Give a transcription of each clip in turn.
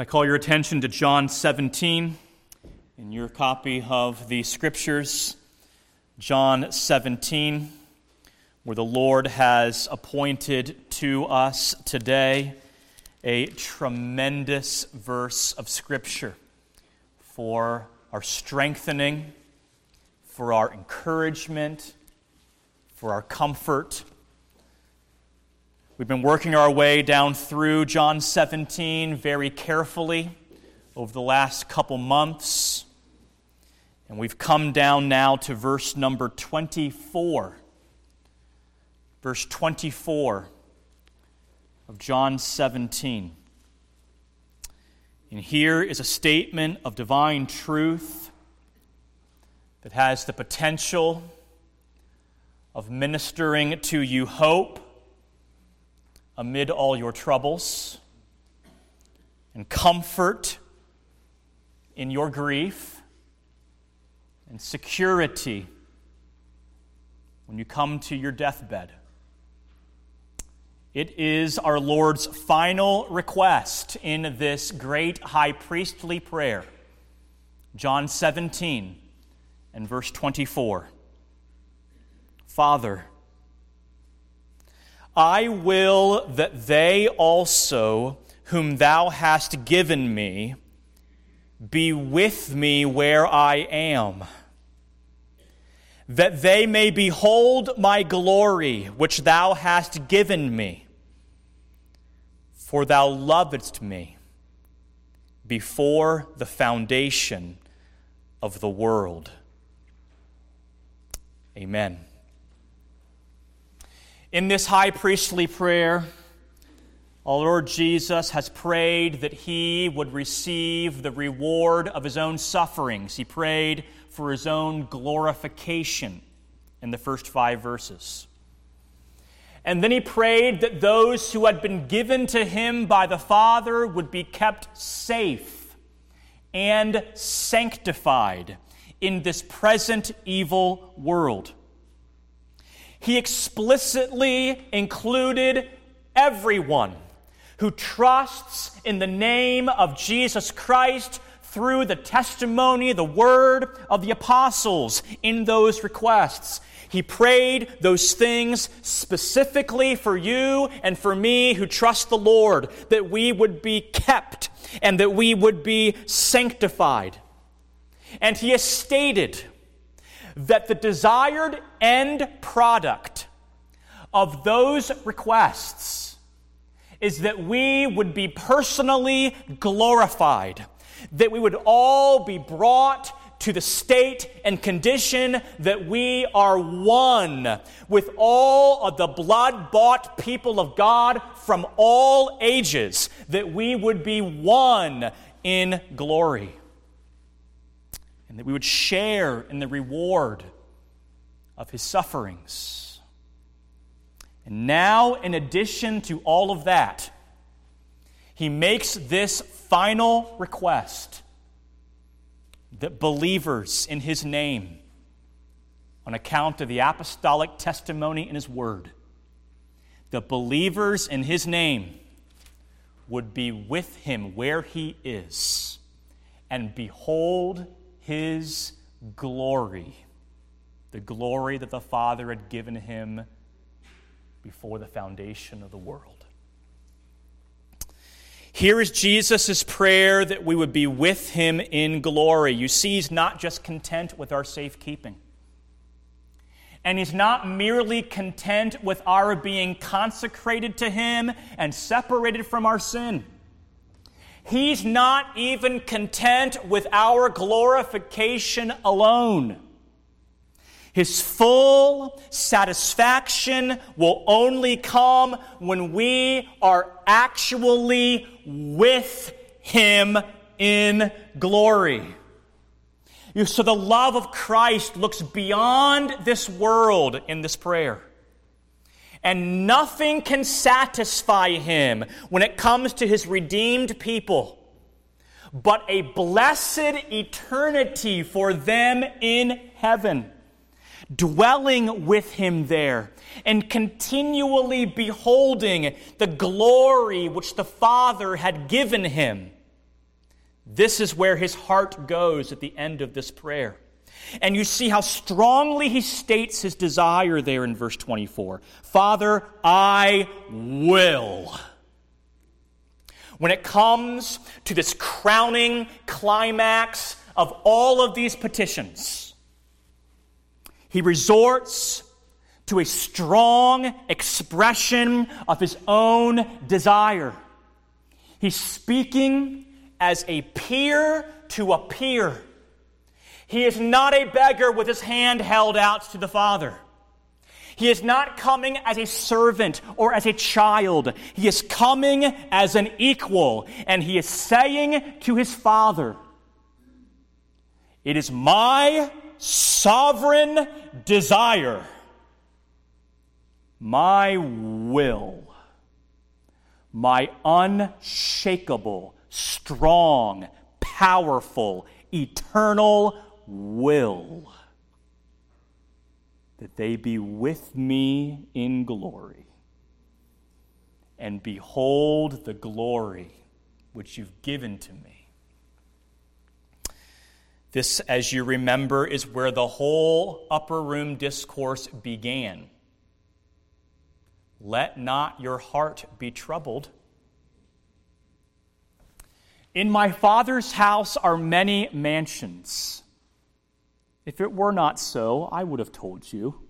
I call your attention to John 17 in your copy of the scriptures. John 17, where the Lord has appointed to us today a tremendous verse of scripture for our strengthening, for our encouragement, for our comfort We've been working our way down through John 17 very carefully over the last couple months. And we've come down now to verse number 24. Verse 24 of John 17. And here is a statement of divine truth that has the potential of ministering to you hope amid all your troubles and comfort in your grief and security when you come to your deathbed. It is our Lord's final request in this great high priestly prayer. John 17 and verse 24. Father, I will that they also, whom thou hast given me, be with me where I am, that they may behold my glory which thou hast given me. For thou lovedst me before the foundation of the world. Amen. In this high priestly prayer, our Lord Jesus has prayed that he would receive the reward of his own sufferings. He prayed for his own glorification in the first five verses. And then he prayed that those who had been given to him by the Father would be kept safe and sanctified in this present evil world he explicitly included everyone who trusts in the name of Jesus Christ through the testimony, the word of the apostles in those requests. He prayed those things specifically for you and for me who trust the Lord, that we would be kept and that we would be sanctified. And he has stated that the desired end product of those requests is that we would be personally glorified, that we would all be brought to the state and condition that we are one with all of the blood bought people of God from all ages, that we would be one in glory and that we would share in the reward of his sufferings. And now, in addition to all of that, he makes this final request that believers in his name, on account of the apostolic testimony in his word, the believers in his name would be with him where he is and behold his glory, the glory that the Father had given him before the foundation of the world. Here is Jesus' prayer that we would be with him in glory. You see, he's not just content with our safekeeping. And he's not merely content with our being consecrated to him and separated from our sin. He's not even content with our glorification alone. His full satisfaction will only come when we are actually with Him in glory. So the love of Christ looks beyond this world in this prayer and nothing can satisfy him when it comes to his redeemed people but a blessed eternity for them in heaven, dwelling with him there and continually beholding the glory which the Father had given him This is where his heart goes at the end of this prayer. And you see how strongly he states his desire there in verse 24 Father, I will. When it comes to this crowning climax of all of these petitions, he resorts to a strong expression of his own desire. He's speaking as a peer to a peer. He is not a beggar with his hand held out to the Father. He is not coming as a servant or as a child. He is coming as an equal, and he is saying to his Father, It is my sovereign desire, my will, my unshakable, strong, powerful, eternal will that they be with me in glory and behold the glory which you've given to me. This, as you remember, is where the whole upper room discourse began. Let not your heart be troubled. In my Father's house are many mansions. If it were not so, I would have told you.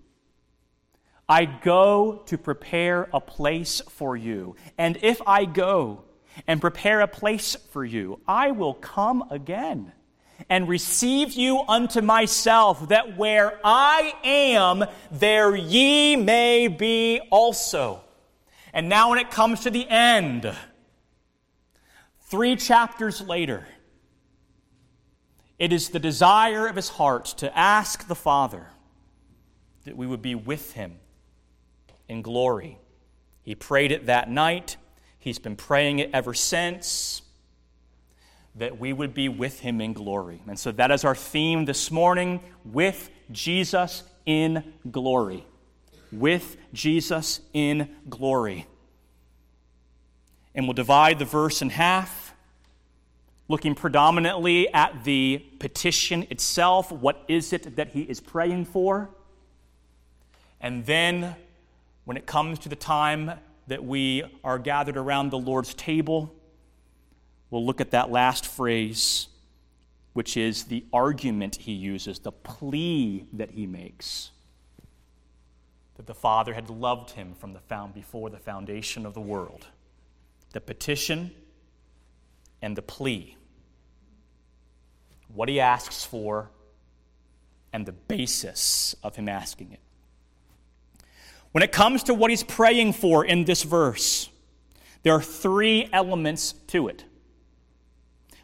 I go to prepare a place for you. And if I go and prepare a place for you, I will come again and receive you unto myself, that where I am, there ye may be also. And now, when it comes to the end, three chapters later, it is the desire of his heart to ask the Father that we would be with him in glory. He prayed it that night. He's been praying it ever since that we would be with him in glory. And so that is our theme this morning with Jesus in glory. With Jesus in glory. And we'll divide the verse in half looking predominantly at the petition itself. What is it that he is praying for? And then, when it comes to the time that we are gathered around the Lord's table, we'll look at that last phrase, which is the argument he uses, the plea that he makes. That the Father had loved him from the found before the foundation of the world. The petition and the plea what he asks for, and the basis of him asking it. When it comes to what he's praying for in this verse, there are three elements to it.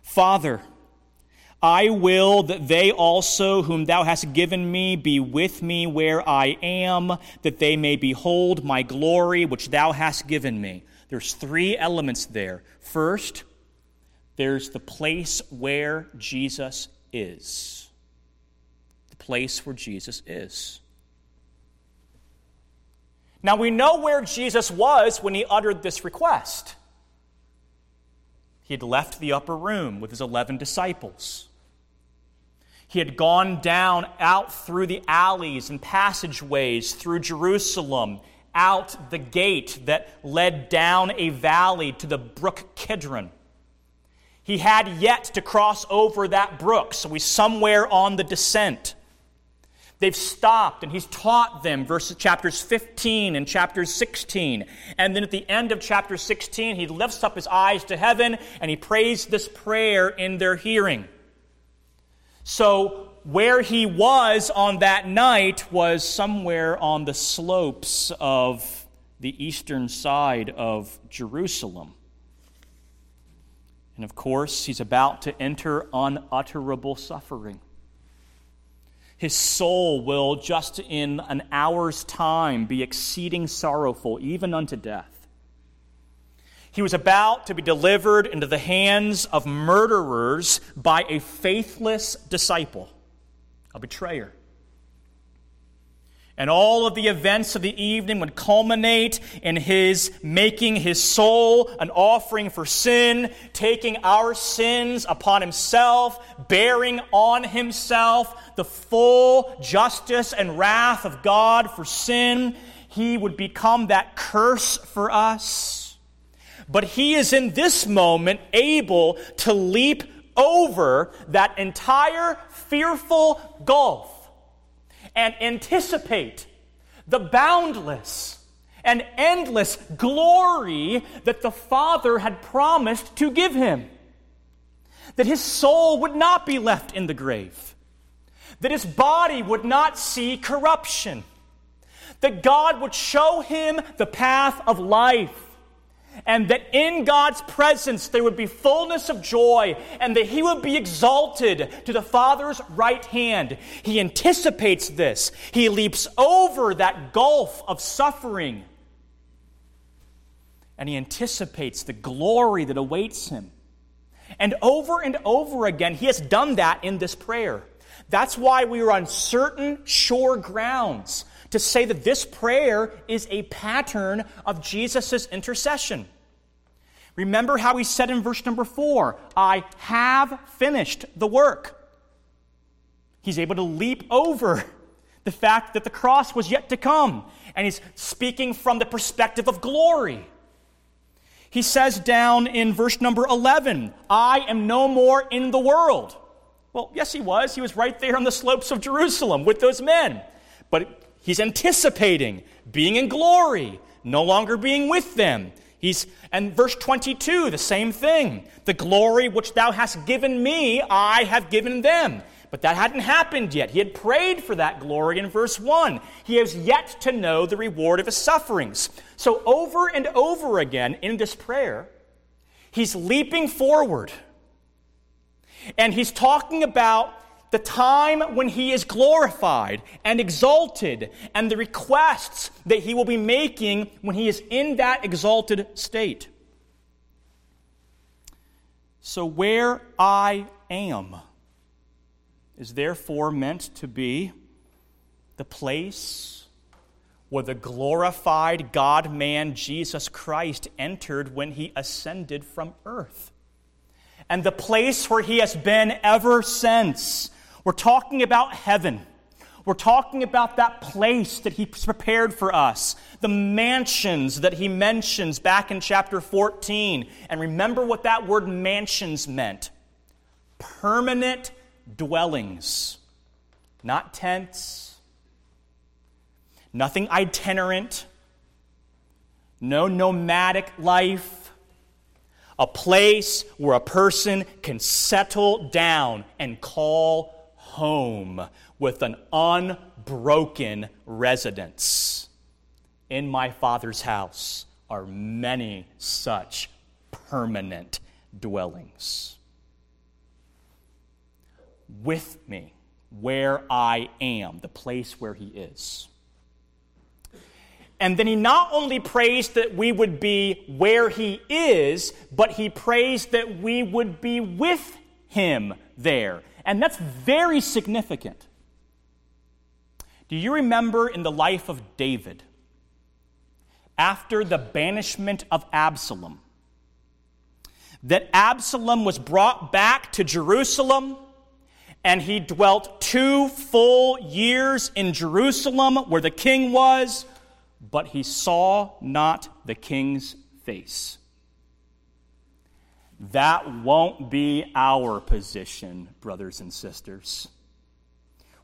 Father, I will that they also, whom thou hast given me, be with me where I am, that they may behold my glory which thou hast given me. There's three elements there. First, there's the place where Jesus is. The place where Jesus is. Now we know where Jesus was when he uttered this request. He had left the upper room with his 11 disciples. He had gone down out through the alleys and passageways through Jerusalem, out the gate that led down a valley to the brook Kidron. He had yet to cross over that brook, so he's somewhere on the descent. They've stopped and he's taught them, verses chapters 15 and chapter 16. And then at the end of chapter 16, he lifts up his eyes to heaven and he prays this prayer in their hearing. So, where he was on that night was somewhere on the slopes of the eastern side of Jerusalem. And of course, he's about to enter unutterable suffering. His soul will, just in an hour's time, be exceeding sorrowful, even unto death. He was about to be delivered into the hands of murderers by a faithless disciple, a betrayer. And all of the events of the evening would culminate in his making his soul an offering for sin, taking our sins upon himself, bearing on himself the full justice and wrath of God for sin. He would become that curse for us. But he is in this moment able to leap over that entire fearful gulf and anticipate the boundless and endless glory that the Father had promised to give him. That his soul would not be left in the grave, that his body would not see corruption, that God would show him the path of life and that in God's presence there would be fullness of joy, and that he would be exalted to the Father's right hand. He anticipates this. He leaps over that gulf of suffering, and he anticipates the glory that awaits him. And over and over again, he has done that in this prayer. That's why we are on certain sure grounds to say that this prayer is a pattern of Jesus' intercession. Remember how he said in verse number four, I have finished the work. He's able to leap over the fact that the cross was yet to come, and he's speaking from the perspective of glory. He says down in verse number 11, I am no more in the world. Well, yes, he was. He was right there on the slopes of Jerusalem with those men. But He's anticipating being in glory, no longer being with them. He's and verse 22, the same thing. The glory which thou hast given me, I have given them. But that hadn't happened yet. He had prayed for that glory in verse 1. He has yet to know the reward of his sufferings. So, over and over again in this prayer, he's leaping forward. And he's talking about the time when he is glorified and exalted, and the requests that he will be making when he is in that exalted state. So, where I am is therefore meant to be the place where the glorified God man Jesus Christ entered when he ascended from earth, and the place where he has been ever since we're talking about heaven. We're talking about that place that He's prepared for us, the mansions that He mentions back in chapter 14. And remember what that word mansions meant permanent dwellings, not tents, nothing itinerant, no nomadic life. A place where a person can settle down and call home with an unbroken residence. In my Father's house are many such permanent dwellings. With me, where I am, the place where He is. And then he not only prays that we would be where he is, but he prays that we would be with him there. And that's very significant. Do you remember in the life of David, after the banishment of Absalom, that Absalom was brought back to Jerusalem and he dwelt two full years in Jerusalem where the king was, but he saw not the king's face. That won't be our position, brothers and sisters.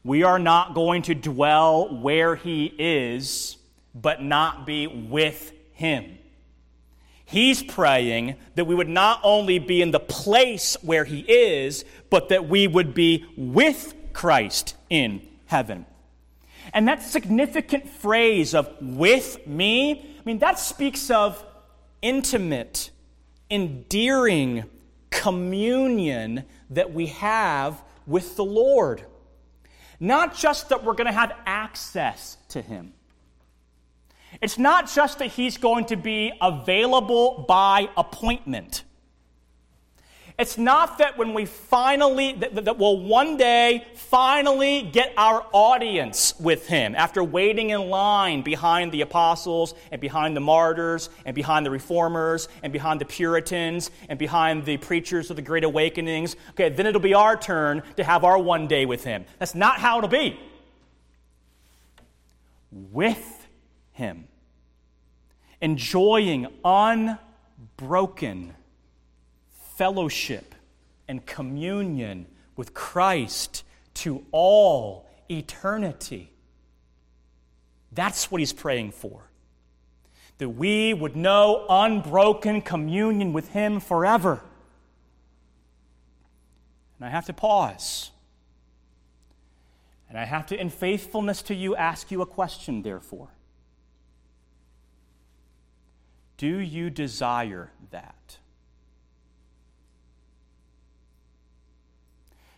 We are not going to dwell where He is, but not be with Him. He's praying that we would not only be in the place where He is, but that we would be with Christ in heaven. And that significant phrase of with me, I mean, that speaks of intimate endearing communion that we have with the Lord. Not just that we're going to have access to Him. It's not just that He's going to be available by appointment. It's not that when we finally, that, that, we'll one day finally get our audience with him after waiting in line behind the apostles and behind the martyrs and behind the reformers and behind the Puritans and behind the preachers of the Great Awakenings. Okay, then it'll be our turn to have our one day with him. That's not how it'll be. With him, enjoying unbroken fellowship and communion with Christ to all eternity. That's what he's praying for. That we would know unbroken communion with him forever. And I have to pause. And I have to, in faithfulness to you, ask you a question, therefore. Do you desire that?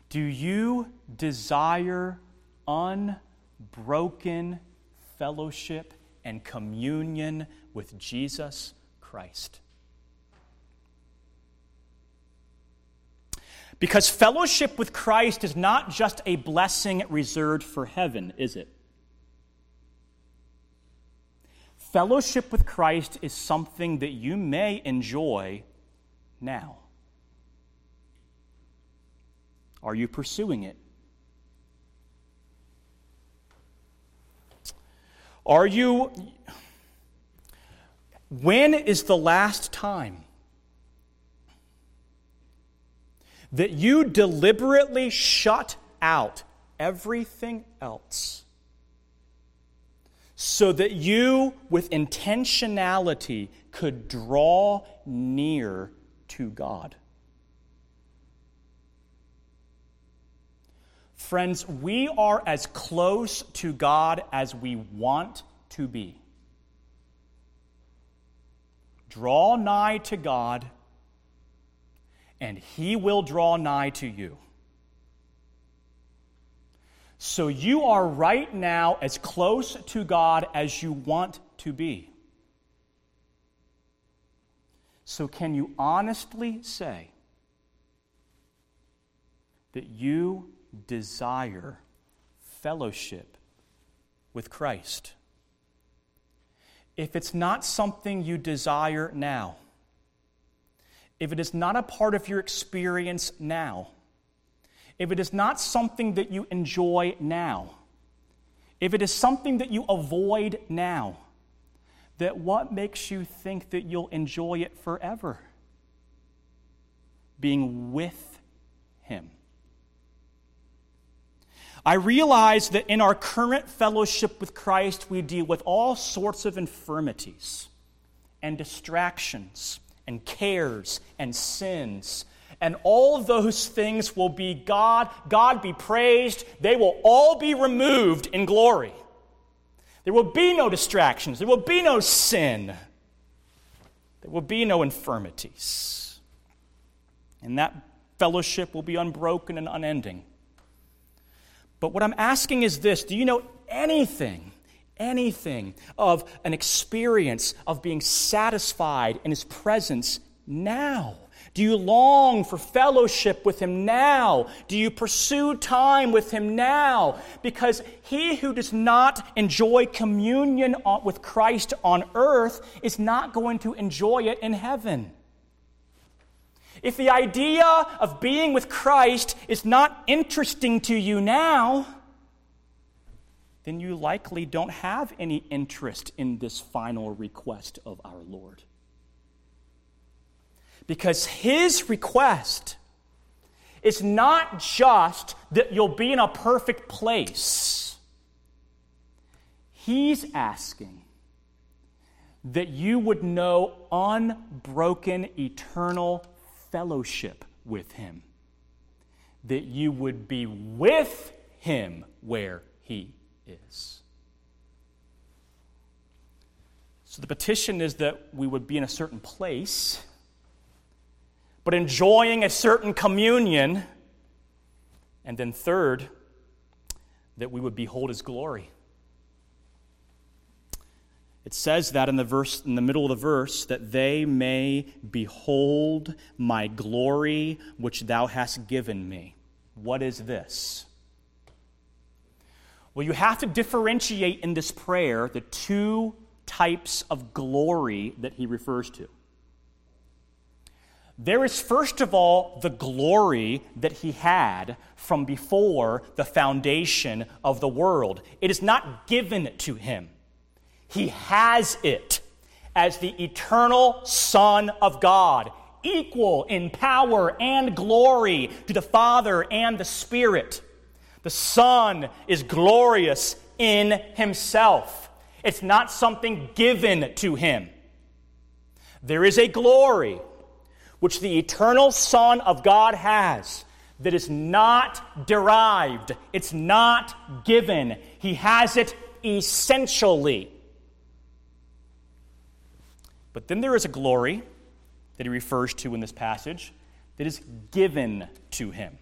Do you desire unbroken fellowship and communion with Jesus Christ? Because fellowship with Christ is not just a blessing reserved for heaven, is it? Fellowship with Christ is something that you may enjoy now. Are you pursuing it? Are you. When is the last time that you deliberately shut out everything else so that you, with intentionality, could draw near to God? Friends, we are as close to God as we want to be. Draw nigh to God, and He will draw nigh to you. So you are right now as close to God as you want to be. So, can you honestly say that you desire fellowship with Christ. If it's not something you desire now, if it is not a part of your experience now, if it is not something that you enjoy now, if it is something that you avoid now, that what makes you think that you'll enjoy it forever? Being with Him. I realize that in our current fellowship with Christ, we deal with all sorts of infirmities and distractions and cares and sins. And all those things will be God, God be praised. They will all be removed in glory. There will be no distractions. There will be no sin. There will be no infirmities. And that fellowship will be unbroken and unending. But what I'm asking is this do you know anything, anything of an experience of being satisfied in His presence now? Do you long for fellowship with Him now? Do you pursue time with Him now? Because he who does not enjoy communion with Christ on earth is not going to enjoy it in heaven. If the idea of being with Christ is not interesting to you now, then you likely don't have any interest in this final request of our Lord. Because his request is not just that you'll be in a perfect place, he's asking that you would know unbroken eternal fellowship with Him, that you would be with Him where He is. So the petition is that we would be in a certain place, but enjoying a certain communion. And then, third, that we would behold His glory. It says that in the verse in the middle of the verse that they may behold my glory which thou hast given me. What is this? Well, you have to differentiate in this prayer the two types of glory that he refers to. There is, first of all, the glory that he had from before the foundation of the world. It is not given to him, he has it as the eternal Son of God, equal in power and glory to the Father and the Spirit. The Son is glorious in himself, it's not something given to him. There is a glory which the eternal Son of God has that is not derived, it's not given. He has it essentially. But then there is a glory that he refers to in this passage that is given to him.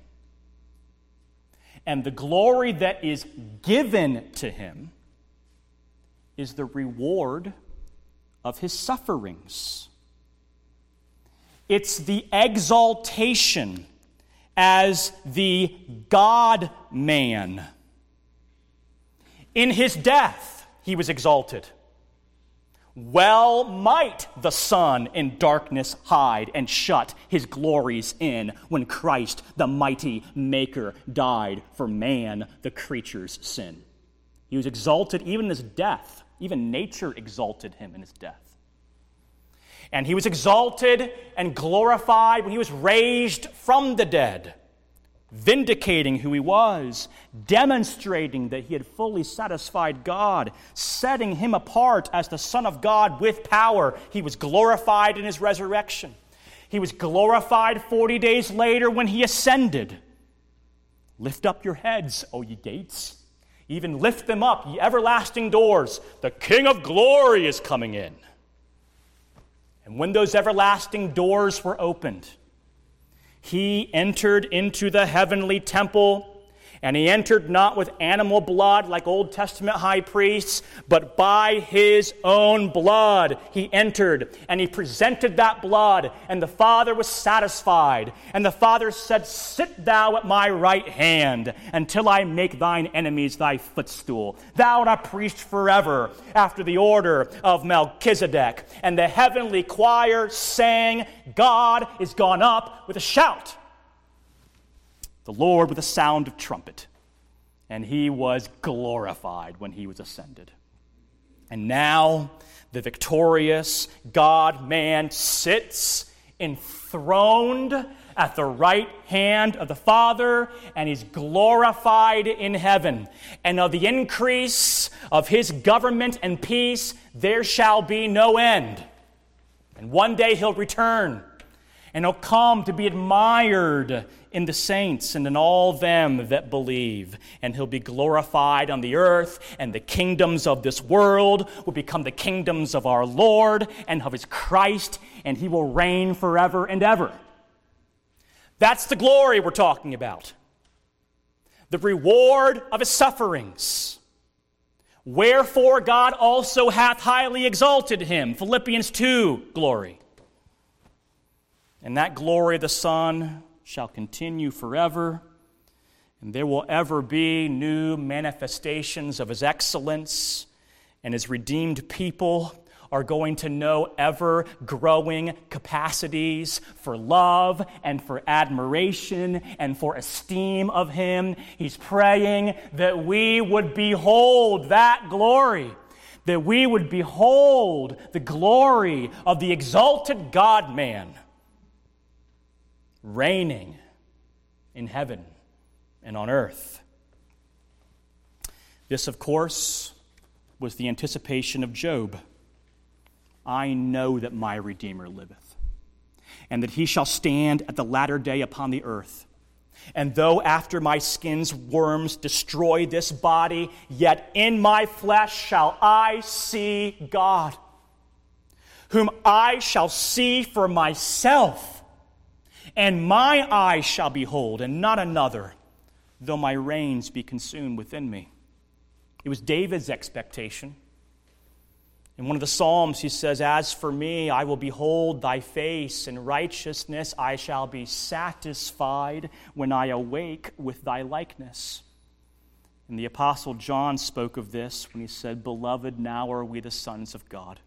And the glory that is given to him is the reward of his sufferings. It's the exaltation as the God man. In his death, he was exalted. Well might the sun in darkness hide and shut his glories in when Christ, the mighty Maker, died for man, the creature's sin. He was exalted even in his death. Even nature exalted him in his death. And he was exalted and glorified when he was raised from the dead, vindicating who he was, demonstrating that he had fully satisfied God, setting him apart as the Son of God with power. He was glorified in his resurrection. He was glorified 40 days later when he ascended. Lift up your heads, O ye gates. Even lift them up, ye everlasting doors. The King of glory is coming in. And when those everlasting doors were opened, he entered into the heavenly temple and he entered not with animal blood like Old Testament high priests, but by his own blood he entered. And he presented that blood, and the Father was satisfied. And the Father said, Sit thou at my right hand until I make thine enemies thy footstool. Thou art a priest forever, after the order of Melchizedek. And the heavenly choir sang, God is gone up with a shout the Lord with a sound of trumpet, and he was glorified when he was ascended. And now the victorious God man sits enthroned at the right hand of the Father, and he's glorified in heaven. And of the increase of his government and peace, there shall be no end. And one day he'll return, and he'll come to be admired in the saints and in all them that believe. And he'll be glorified on the earth, and the kingdoms of this world will become the kingdoms of our Lord and of his Christ, and he will reign forever and ever. That's the glory we're talking about. The reward of his sufferings. Wherefore God also hath highly exalted him. Philippians 2 glory. And that glory of the Son shall continue forever, and there will ever be new manifestations of His excellence, and His redeemed people are going to know ever growing capacities for love and for admiration and for esteem of Him. He's praying that we would behold that glory, that we would behold the glory of the exalted God man reigning in heaven and on earth. This, of course, was the anticipation of Job. I know that my Redeemer liveth, and that he shall stand at the latter day upon the earth. And though after my skin's worms destroy this body, yet in my flesh shall I see God, whom I shall see for myself and my eyes shall behold, and not another, though my reins be consumed within me. It was David's expectation. In one of the Psalms, he says, As for me, I will behold thy face, in righteousness I shall be satisfied when I awake with thy likeness. And the Apostle John spoke of this when he said, Beloved, now are we the sons of God.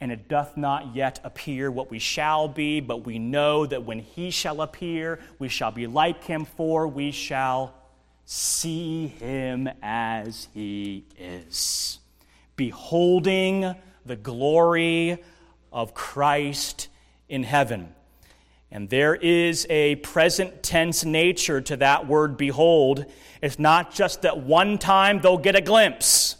And it doth not yet appear what we shall be, but we know that when he shall appear, we shall be like him, for we shall see him as he is beholding the glory of Christ in heaven. And there is a present tense nature to that word behold. It's not just that one time they'll get a glimpse.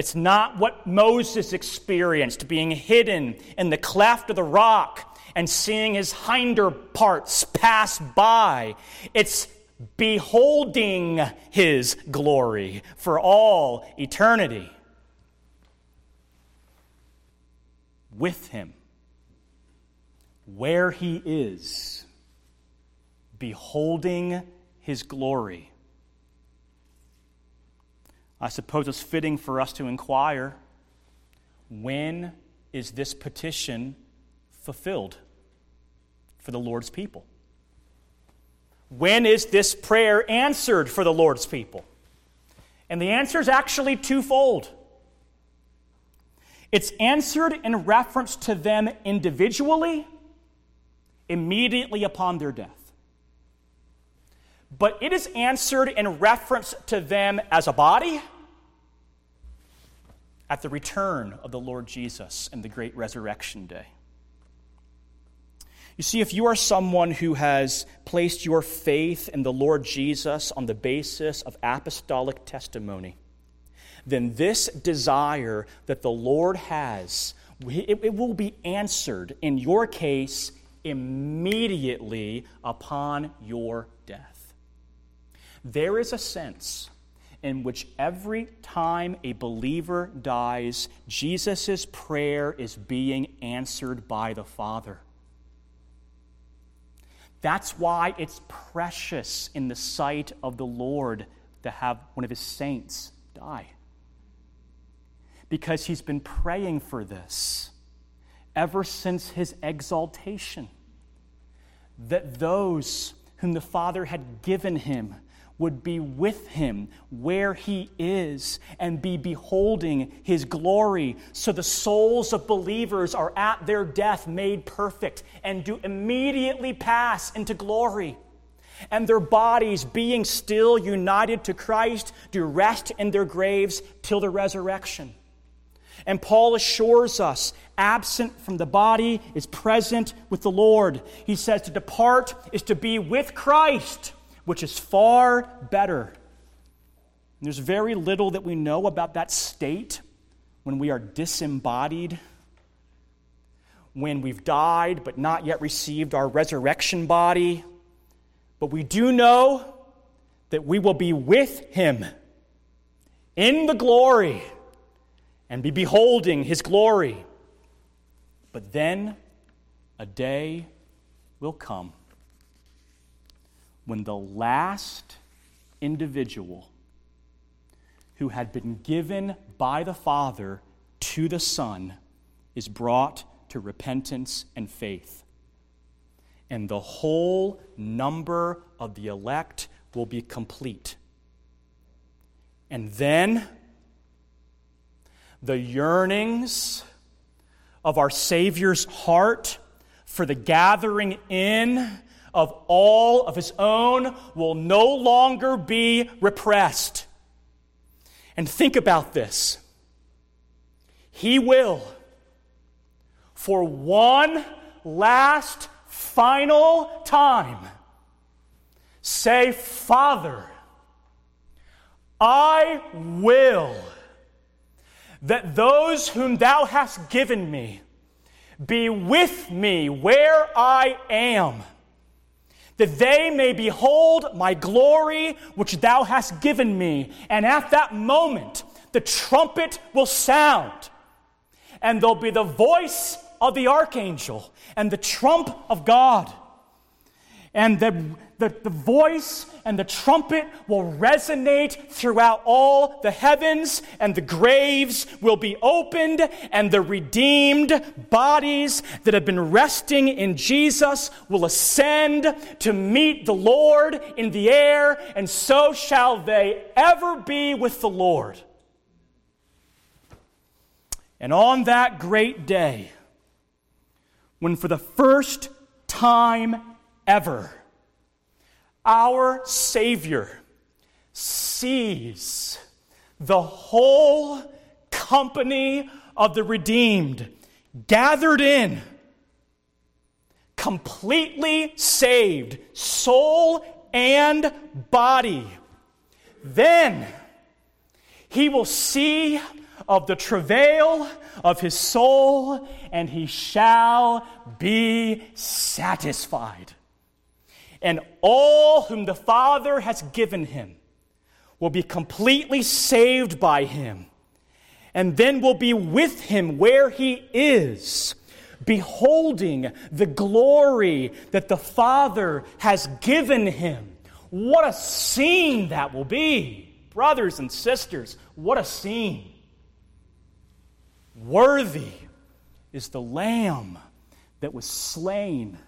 It's not what Moses experienced, being hidden in the cleft of the rock and seeing his hinder parts pass by. It's beholding his glory for all eternity. With him, where he is, beholding his glory. I suppose it's fitting for us to inquire when is this petition fulfilled for the Lord's people? When is this prayer answered for the Lord's people? And the answer is actually twofold. It's answered in reference to them individually, immediately upon their death. But it is answered in reference to them as a body at the return of the Lord Jesus and the great resurrection day. You see, if you are someone who has placed your faith in the Lord Jesus on the basis of apostolic testimony, then this desire that the Lord has, it, will be answered in your case immediately upon your death. There is a sense in which every time a believer dies, Jesus' prayer is being answered by the Father. That's why it's precious in the sight of the Lord to have one of his saints die. Because he's been praying for this ever since his exaltation. That those whom the Father had given him would be with him where he is and be beholding his glory. So the souls of believers are at their death made perfect and do immediately pass into glory. And their bodies, being still united to Christ, do rest in their graves till the resurrection. And Paul assures us absent from the body is present with the Lord. He says to depart is to be with Christ which is far better. And there's very little that we know about that state when we are disembodied, when we've died but not yet received our resurrection body. But we do know that we will be with him in the glory and be beholding his glory. But then a day will come when the last individual who had been given by the Father to the Son is brought to repentance and faith. And the whole number of the elect will be complete. And then the yearnings of our Savior's heart for the gathering in of all of his own will no longer be repressed. And think about this. He will, for one last final time, say, Father, I will that those whom thou hast given me be with me where I am that they may behold my glory which thou hast given me. And at that moment, the trumpet will sound, and there'll be the voice of the archangel and the trump of God. And the, the, the voice and the trumpet will resonate throughout all the heavens, and the graves will be opened, and the redeemed bodies that have been resting in Jesus will ascend to meet the Lord in the air, and so shall they ever be with the Lord. And on that great day, when for the first time ever, our Savior sees the whole company of the redeemed gathered in, completely saved, soul and body. Then he will see of the travail of his soul, and he shall be satisfied. And all whom the Father has given him will be completely saved by him, and then will be with him where he is, beholding the glory that the Father has given him. What a scene that will be! Brothers and sisters, what a scene! Worthy is the Lamb that was slain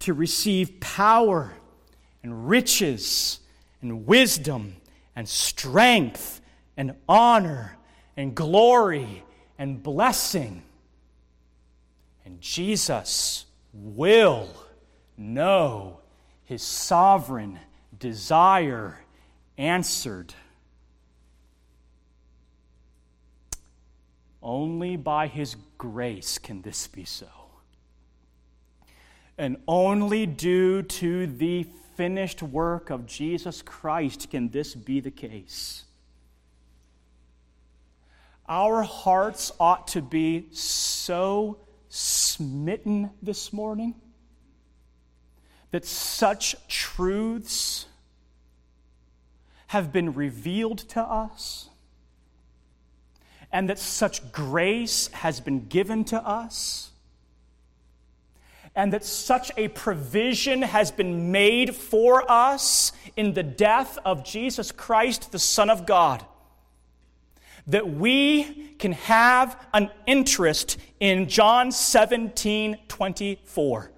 to receive power and riches and wisdom and strength and honor and glory and blessing. And Jesus will know his sovereign desire answered. Only by His grace can this be so. And only due to the finished work of Jesus Christ can this be the case. Our hearts ought to be so smitten this morning that such truths have been revealed to us and that such grace has been given to us, and that such a provision has been made for us in the death of Jesus Christ, the Son of God, that we can have an interest in John 17 24.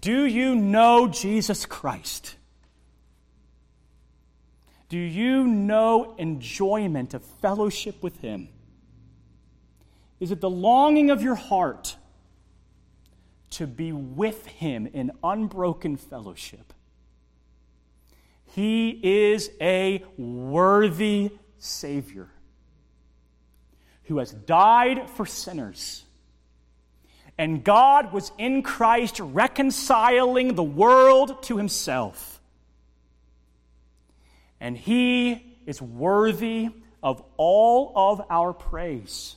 Do you know Jesus Christ? Do you know enjoyment of fellowship with Him? Is it the longing of your heart to be with Him in unbroken fellowship? He is a worthy Savior who has died for sinners. And God was in Christ reconciling the world to Himself and He is worthy of all of our praise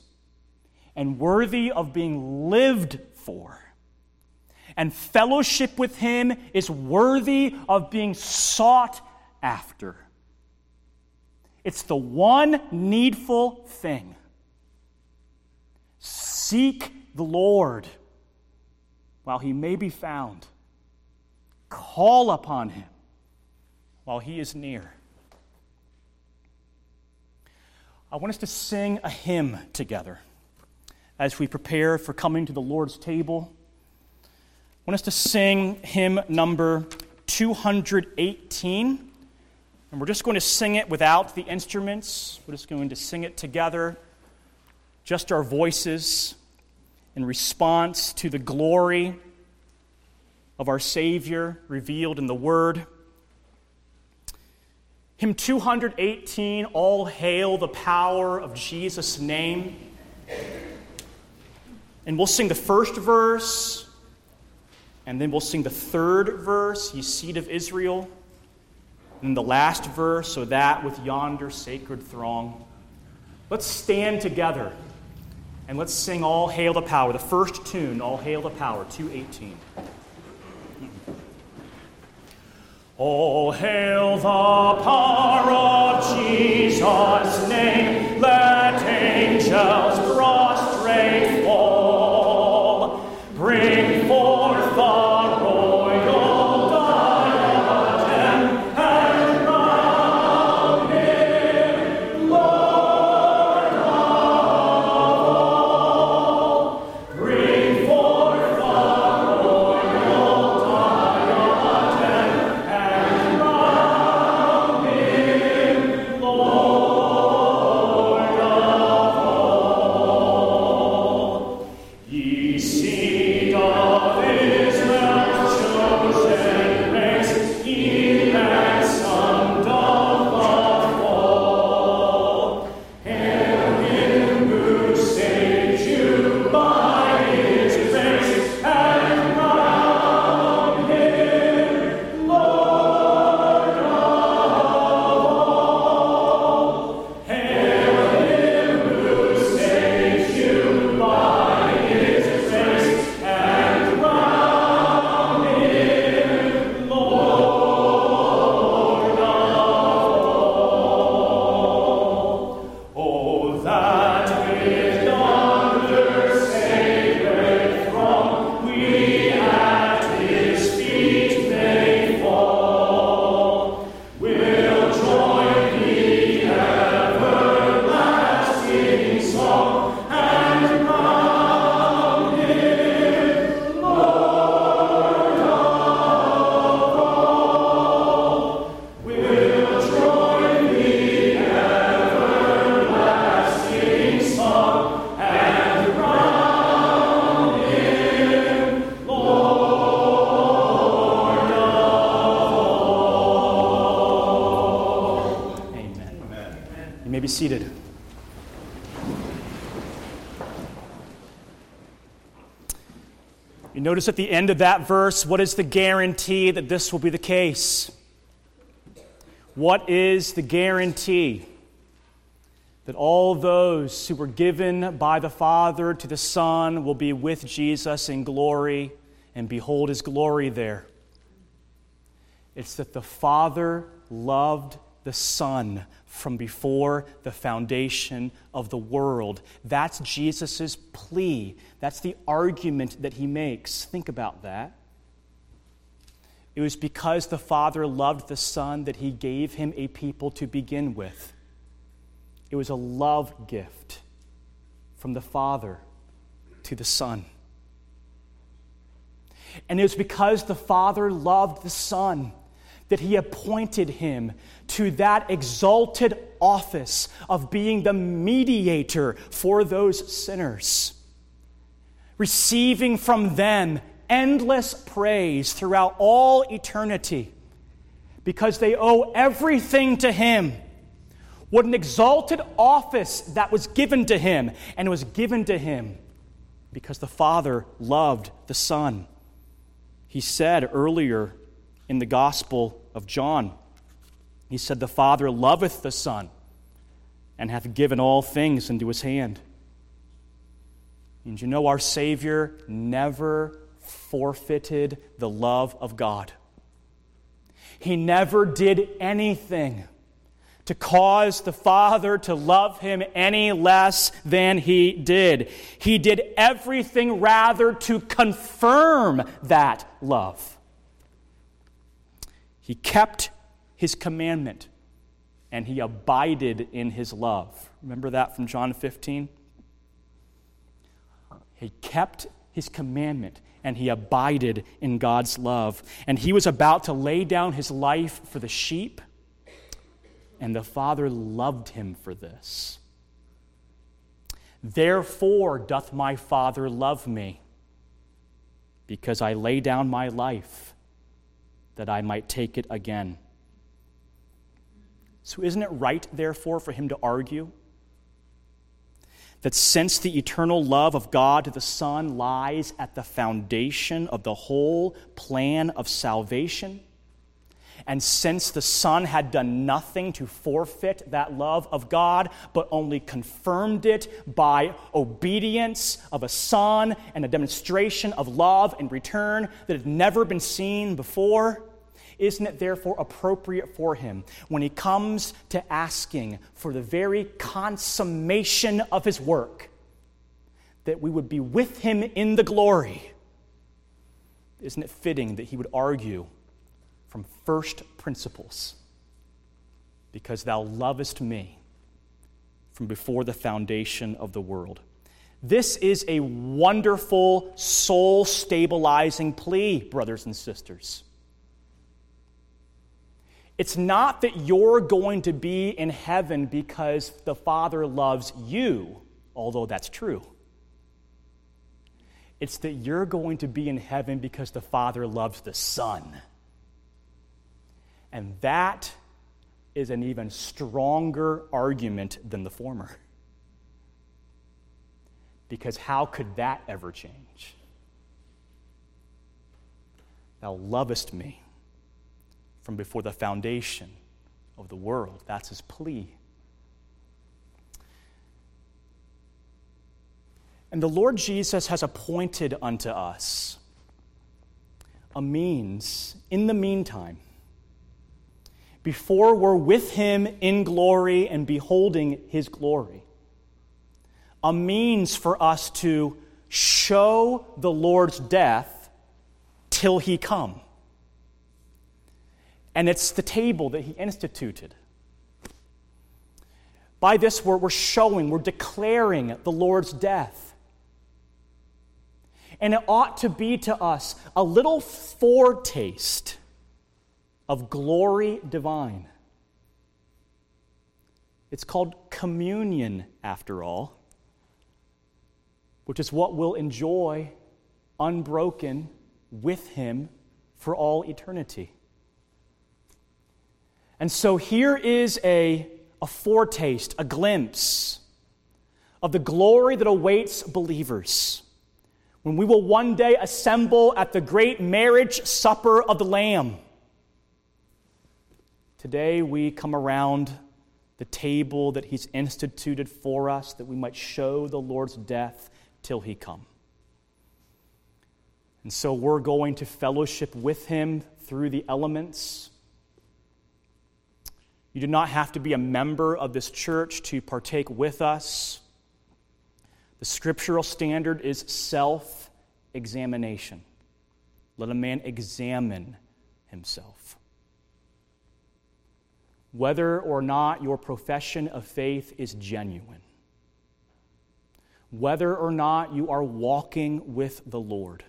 and worthy of being lived for. And fellowship with Him is worthy of being sought after. It's the one needful thing. Seek the Lord while He may be found, call upon Him while He is near. I want us to sing a hymn together as we prepare for coming to the Lord's table. Want us to sing hymn number 218. And we're just going to sing it without the instruments. We're just going to sing it together, just our voices, in response to the glory of our Savior revealed in the Word. Hymn 218, All Hail the Power of Jesus' Name. And we'll sing the first verse, and then we'll sing the third verse, Ye Seed of Israel, and the last verse, So that with yonder sacred throng. Let's stand together and let's sing All Hail the Power. The first tune, All Hail the Power, 218. All hail the power of Jesus' name, let angels You notice at the end of that verse, what is the guarantee that this will be the case? What is the guarantee that all those who were given by the Father to the Son will be with Jesus in glory and behold his glory there? It's that the Father loved the Son from before the foundation of the world. That's Jesus' plea. That's the argument that he makes. Think about that. It was because the Father loved the Son that he gave him a people to begin with. It was a love gift from the Father to the Son. And it was because the Father loved the Son that he appointed him to that exalted office of being the mediator for those sinners, receiving from them endless praise throughout all eternity because they owe everything to him. What an exalted office that was given to him, and was given to him because the Father loved the Son. He said earlier in the Gospel of John. He said, The Father loveth the Son and hath given all things into his hand. And you know, our Savior never forfeited the love of God. He never did anything to cause the Father to love him any less than he did. He did everything rather to confirm that love. He kept his commandment and he abided in his love. Remember that from John 15? He kept his commandment and he abided in God's love. And he was about to lay down his life for the sheep, and the Father loved him for this. Therefore doth my Father love me, because I lay down my life that I might take it again. So, isn't it right, therefore, for him to argue that since the eternal love of God to the Son lies at the foundation of the whole plan of salvation, and since the Son had done nothing to forfeit that love of God, but only confirmed it by obedience of a Son and a demonstration of love in return that had never been seen before, isn't it therefore appropriate for him when he comes to asking for the very consummation of his work that we would be with him in the glory? Isn't it fitting that he would argue from first principles? Because thou lovest me from before the foundation of the world. This is a wonderful, soul stabilizing plea, brothers and sisters. It's not that you're going to be in heaven because the Father loves you, although that's true. It's that you're going to be in heaven because the Father loves the Son. And that is an even stronger argument than the former. Because how could that ever change? Thou lovest me from before the foundation of the world. That's his plea. And the Lord Jesus has appointed unto us a means in the meantime, before we're with him in glory and beholding his glory, a means for us to show the Lord's death till he come and it's the table that he instituted. By this, we're, we're showing, we're declaring the Lord's death. And it ought to be to us a little foretaste of glory divine. It's called communion, after all, which is what we'll enjoy unbroken with Him for all eternity. And so here is a a foretaste, a glimpse of the glory that awaits believers when we will one day assemble at the great marriage supper of the Lamb. Today we come around the table that He's instituted for us that we might show the Lord's death till He come. And so we're going to fellowship with Him through the elements. You do not have to be a member of this church to partake with us. The scriptural standard is self examination. Let a man examine himself. Whether or not your profession of faith is genuine, whether or not you are walking with the Lord,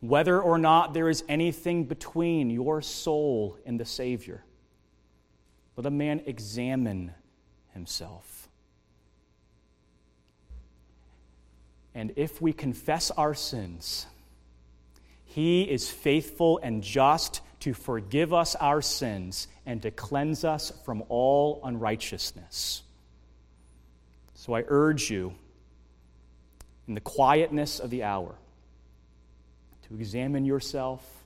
whether or not there is anything between your soul and the Savior, let a man examine himself. And if we confess our sins, he is faithful and just to forgive us our sins and to cleanse us from all unrighteousness. So I urge you, in the quietness of the hour, to examine yourself,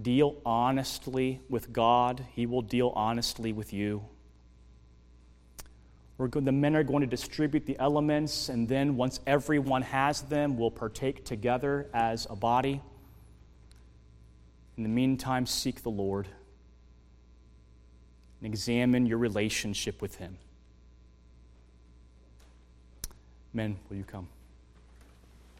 deal honestly with God, He will deal honestly with you. The men are going to distribute the elements, and then once everyone has them, we'll partake together as a body. In the meantime, seek the Lord and examine your relationship with Him. Men, will you come?